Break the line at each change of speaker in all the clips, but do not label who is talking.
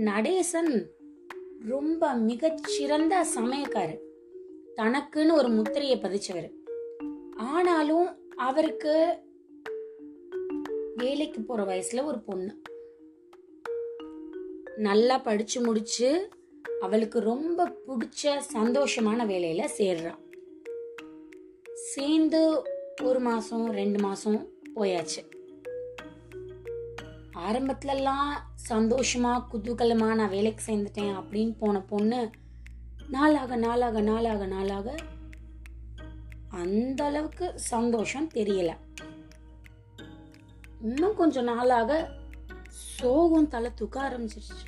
நடேசன் ரொம்ப மிகச்சிறந்த சமயக்காரர். தனக்குன்னு ஒரு முத்திரையை பதிச்சவர். ஆனாலும் அவருக்கு வேலைக்கு போற வயசுல ஒரு பொண்ணு. நல்லா படிச்சு முடிச்சு அவளுக்கு ரொம்ப பிடிச்ச சந்தோஷமான வேலையில சேர்றான். சேர்ந்து ஒரு மாசம் ரெண்டு மாசம் போயாச்சு. ஆரம்பத்துலலாம் சந்தோஷமா குதூகலமாக நான் வேலைக்கு சேர்ந்துட்டேன் அப்படின்னு போன பொண்ணு நாளாக நாளாக நாளாக நாளாக அந்த அளவுக்கு சந்தோஷம் தெரியல. இன்னும் கொஞ்சம் நாளாக சோகம் தலை தூக்க ஆரம்பிச்சிருச்சு.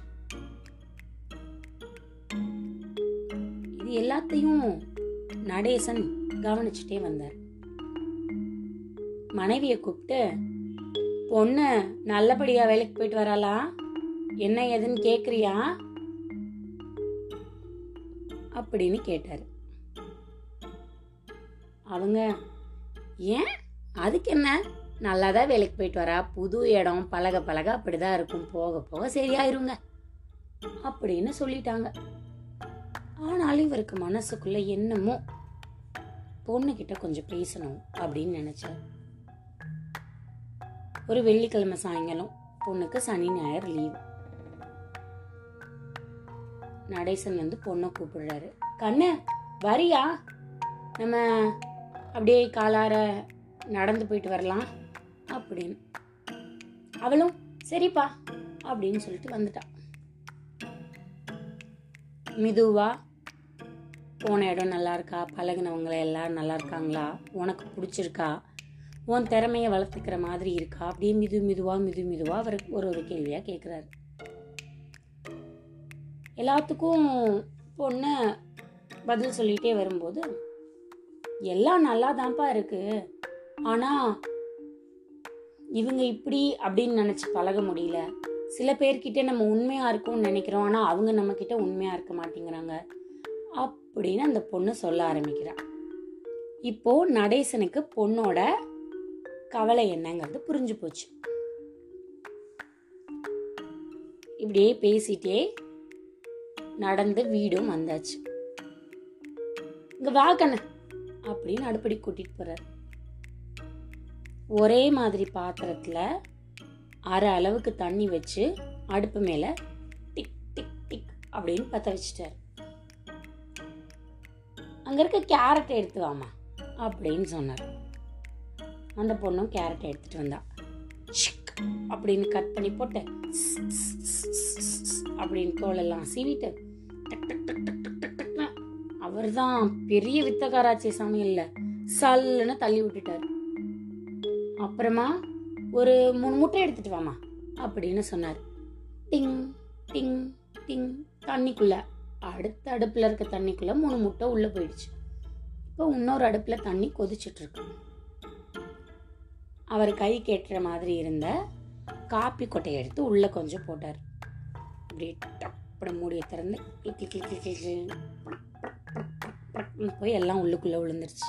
இது எல்லாத்தையும் நடேசன் கவனிச்சுட்டே வந்தார். மனைவியை கூப்பிட்டு பொண்ணு நல்லபடியா வேலைக்கு போயிட்டு வராளா? என்ன ஏதுன்னு கேக்குறியா? அப்படின்னு கேட்டாரு. அவங்க ஏன்? அதுக்கு என்ன? நல்லா தான் வேலைக்கு போயிட்டு வரா? புது இடம் பழக பழக அப்படிதான் இருக்கும். போக போக சரியாயிருங்க. அப்படின்னு சொல்லிட்டாங்க. ஆனாலும் இவருக்கு மனசுக்குள்ள என்னமோ பொண்ணுகிட்ட கொஞ்சம் பேசணும் அப்படின்னு நினைச்சார். ஒரு வெள்ளிக்கிழமை சாயங்காலம் பொண்ணுக்கு சனி ஞாயிறு லீவு நடேசன் வந்து பொண்ணை கூப்பிடுறாரு. கண்ணு வரியா? நம்ம அப்படியே காலார நடந்து போயிட்டு வரலாம் அப்படின்னு. அவளும் சரிப்பா அப்படின்னு சொல்லிட்டு வந்துட்டா. மிதுவா போன இடம் நல்லா இருக்கா? பழகுனவங்க எல்லாரும் நல்லா இருக்காங்களா? உனக்கு பிடிச்சிருக்கா? உன் திறமையை வளர்த்துக்கிற மாதிரி இருக்கா? அப்படியே மிது மிதுவாக மிது மிதுவாக அவர் ஒரு ஒரு கேள்வியா கேட்குறாரு எல்லாத்துக்கும் பொண்ணு பதில் சொல்லிட்டே வரும்போது எல்லாம் நல்லா தான்ப்பா இருக்கு. ஆனா இவங்க இப்படி அப்படின்னு நினைச்சு பழக முடியல. சில பேர்கிட்ட நம்ம உண்மையா இருக்கும்னு நினைக்கிறோம். ஆனா அவங்க நம்ம கிட்ட உண்மையா இருக்க மாட்டேங்கிறாங்க. அப்படின்னு அந்த பொண்ணு சொல்ல ஆரம்பிக்கிறான் இப்போ நடேசனுக்கு பொண்ணோட கவலை என்னங்கிறது புரிஞ்சு போச்சு. இப்படியே பேசிட்டே நடந்து வீடும் வந்தாச்சு. இங்க வா அப்படின்னு அடுப்படி கூட்டிட்டு போறாரு. ஒரே மாதிரி பாத்திரத்துல அரை அளவுக்கு தண்ணி வச்சு அடுப்பு மேல டிக் டிக் டிக் அப்படின்னு பத்த வச்சுட்டாரு. அங்க இருக்க கேரட் எடுத்து வாமா அப்படின்னு சொன்னார். அந்த பொண்ணும் கேரட் எடுத்துட்டு வந்தா. சிக்! அப்படின்னு கட் பண்ணி போட்டு அப்படின்னு தோலெல்லாம் சீவிட்டு அவர் தான் பெரிய டக் டக் இல்லை பெரிய சல்லுன்னு தள்ளி விட்டுட்டாரு. அப்புறமா ஒரு மூணு முட்டை எடுத்துட்டு வாமா அப்படின்னு சொன்னார். டிங் டிங் டிங் தண்ணிக்குள்ள அடுத்த அடுப்பில் இருக்க தண்ணிக்குள்ள மூணு முட்டை உள்ளே போயிடுச்சு. இப்போ இன்னொரு அடுப்பில் தண்ணி கொதிச்சிட்டு இருக்கு. அவர் கை கேட்டுற மாதிரி இருந்த காப்பி கொட்டையை எடுத்து உள்ளே கொஞ்சம் போட்டார். இப்படி டப்பட மூடியை திறந்து போய் எல்லாம் உள்ளுக்குள்ளே விழுந்துருச்சு.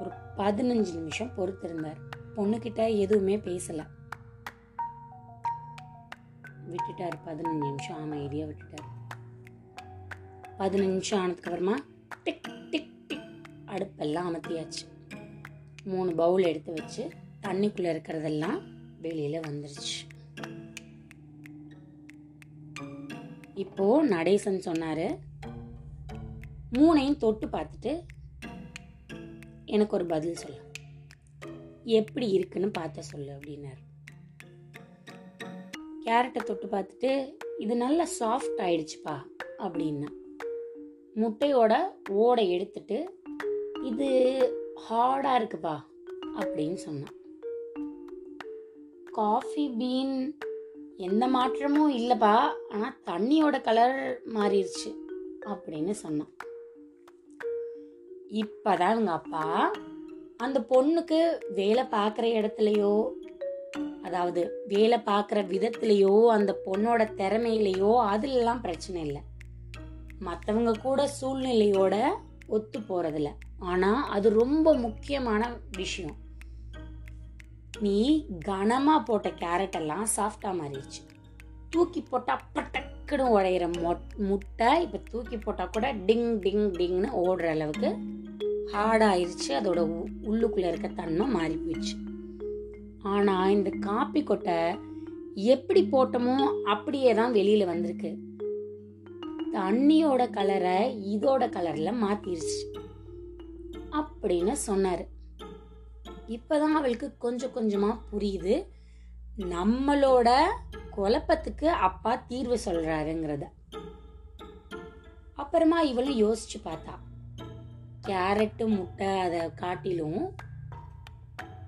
ஒரு பதினஞ்சு நிமிஷம் பொறுத்திருந்தார். பொண்ணுக்கிட்ட எதுவுமே பேசலை. விட்டுட்டார். பதினஞ்சு நிமிஷம் அமைதியாக விட்டுட்டார். பதினஞ்சு நிமிஷம் ஆனதுக்கு அப்புறமா டிக் டிக் டிக் அடுப்பெல்லாம் அமர்த்தியாச்சு. மூணு பவுல் எடுத்து வச்சு தண்ணிக்குள்ளே இருக்கிறதெல்லாம் வெளியில் வந்துருச்சு. இப்போ நடேசன் சொன்னாரு மூணையும் தொட்டு பார்த்துட்டு எனக்கு ஒரு பதில் சொல்லு. எப்படி இருக்குன்னு பார்த்த சொல்லு அப்படின்னாரு. கேரட்டை தொட்டு பார்த்துட்டு இது நல்லா சாஃப்ட் ஆயிடுச்சுப்பா அப்படின்னா. முட்டையோட ஓடை எடுத்துட்டு இது ஹார்டாக இருக்குப்பா அப்படின்னு சொன்னான். காஃபி பீன் எந்த மாற்றமும் இல்லைப்பா ஆனால் தண்ணியோட கலர் மாறிடுச்சு அப்படின்னு சொன்னான். இப்போதான் எங்கள் அப்பா அந்த பொண்ணுக்கு வேலை பார்க்குற இடத்துலையோ அதாவது வேலை பார்க்குற விதத்துலேயோ அந்த பொண்ணோட திறமையிலையோ அதுலலாம் பிரச்சனை இல்லை. மற்றவங்க கூட சூழ்நிலையோட ஒத்து போகிறதில்ல ஆனால் அது ரொம்ப முக்கியமான விஷயம். நீ கனமாக போட்ட கேரட் எல்லாம் சாஃப்டா மாறிடுச்சு. தூக்கி போட்டால் பட்டக்குன்னு உடையிற மொ- முட்டை இப்போ தூக்கி போட்டால் கூட டிங் டிங் டிங்னு ஓடுற அளவுக்கு ஹார்டாயிருச்சு அதோட உ- இருக்க தன்மை மாறி போயிடுச்சு. ஆனால் இந்த காப்பி கொட்டை எப்படி போட்டோமோ அப்படியே தான் வெளியில் வந்திருக்கு. தண்ணியோட கலரை இதோட கலரில் மாற்றிருச்சு அப்படின்னு சொன்னார். இப்போதான் அவளுக்கு கொஞ்சம் கொஞ்சமாக புரியுது. நம்மளோட குழப்பத்துக்கு அப்பா தீர்வு சொல்றாருங்கிறத. அப்புறமா இவளும் யோசிச்சு பார்த்தா. கேரட்டு முட்டை அதை காட்டிலும்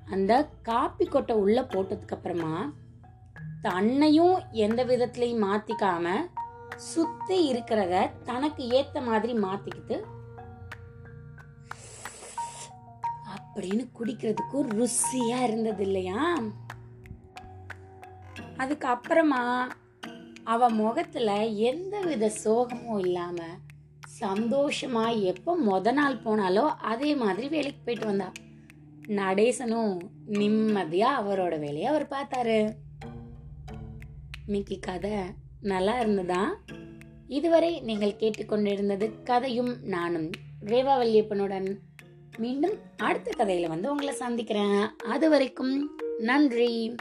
அந்த காப்பி கொட்டை உள்ள போட்டதுக்கு அப்புறமா தன்னையும் எந்த விதத்துலையும் மாத்திக்காம சுத்தி இருக்கிறத தனக்கு ஏத்த மாதிரி மாத்திக்கிட்டு அப்படின்னு குடிக்கிறதுக்கும் ருசியா இருந்தது இல்லையா? அதுக்கு அப்புறமா அவ முகத்துல எந்த வித சோகமும் இல்லாம சந்தோஷமா எப்ப மொத நாள் போனாலோ அதே மாதிரி வேலைக்கு போயிட்டு வந்தா. நடேசனும் நிம்மதியா அவரோட வேலையை அவர் பார்த்தாரு. மிக்கி கதை நல்லா இருந்ததா? இதுவரை நீங்கள் கேட்டுக்கொண்டிருந்தது கதையும் நானும் ரேவா வல்லியப்பனுடன் மீண்டும் அடுத்த கதையில வந்து உங்களை சந்திக்கிறேன். அது வரைக்கும் நன்றி.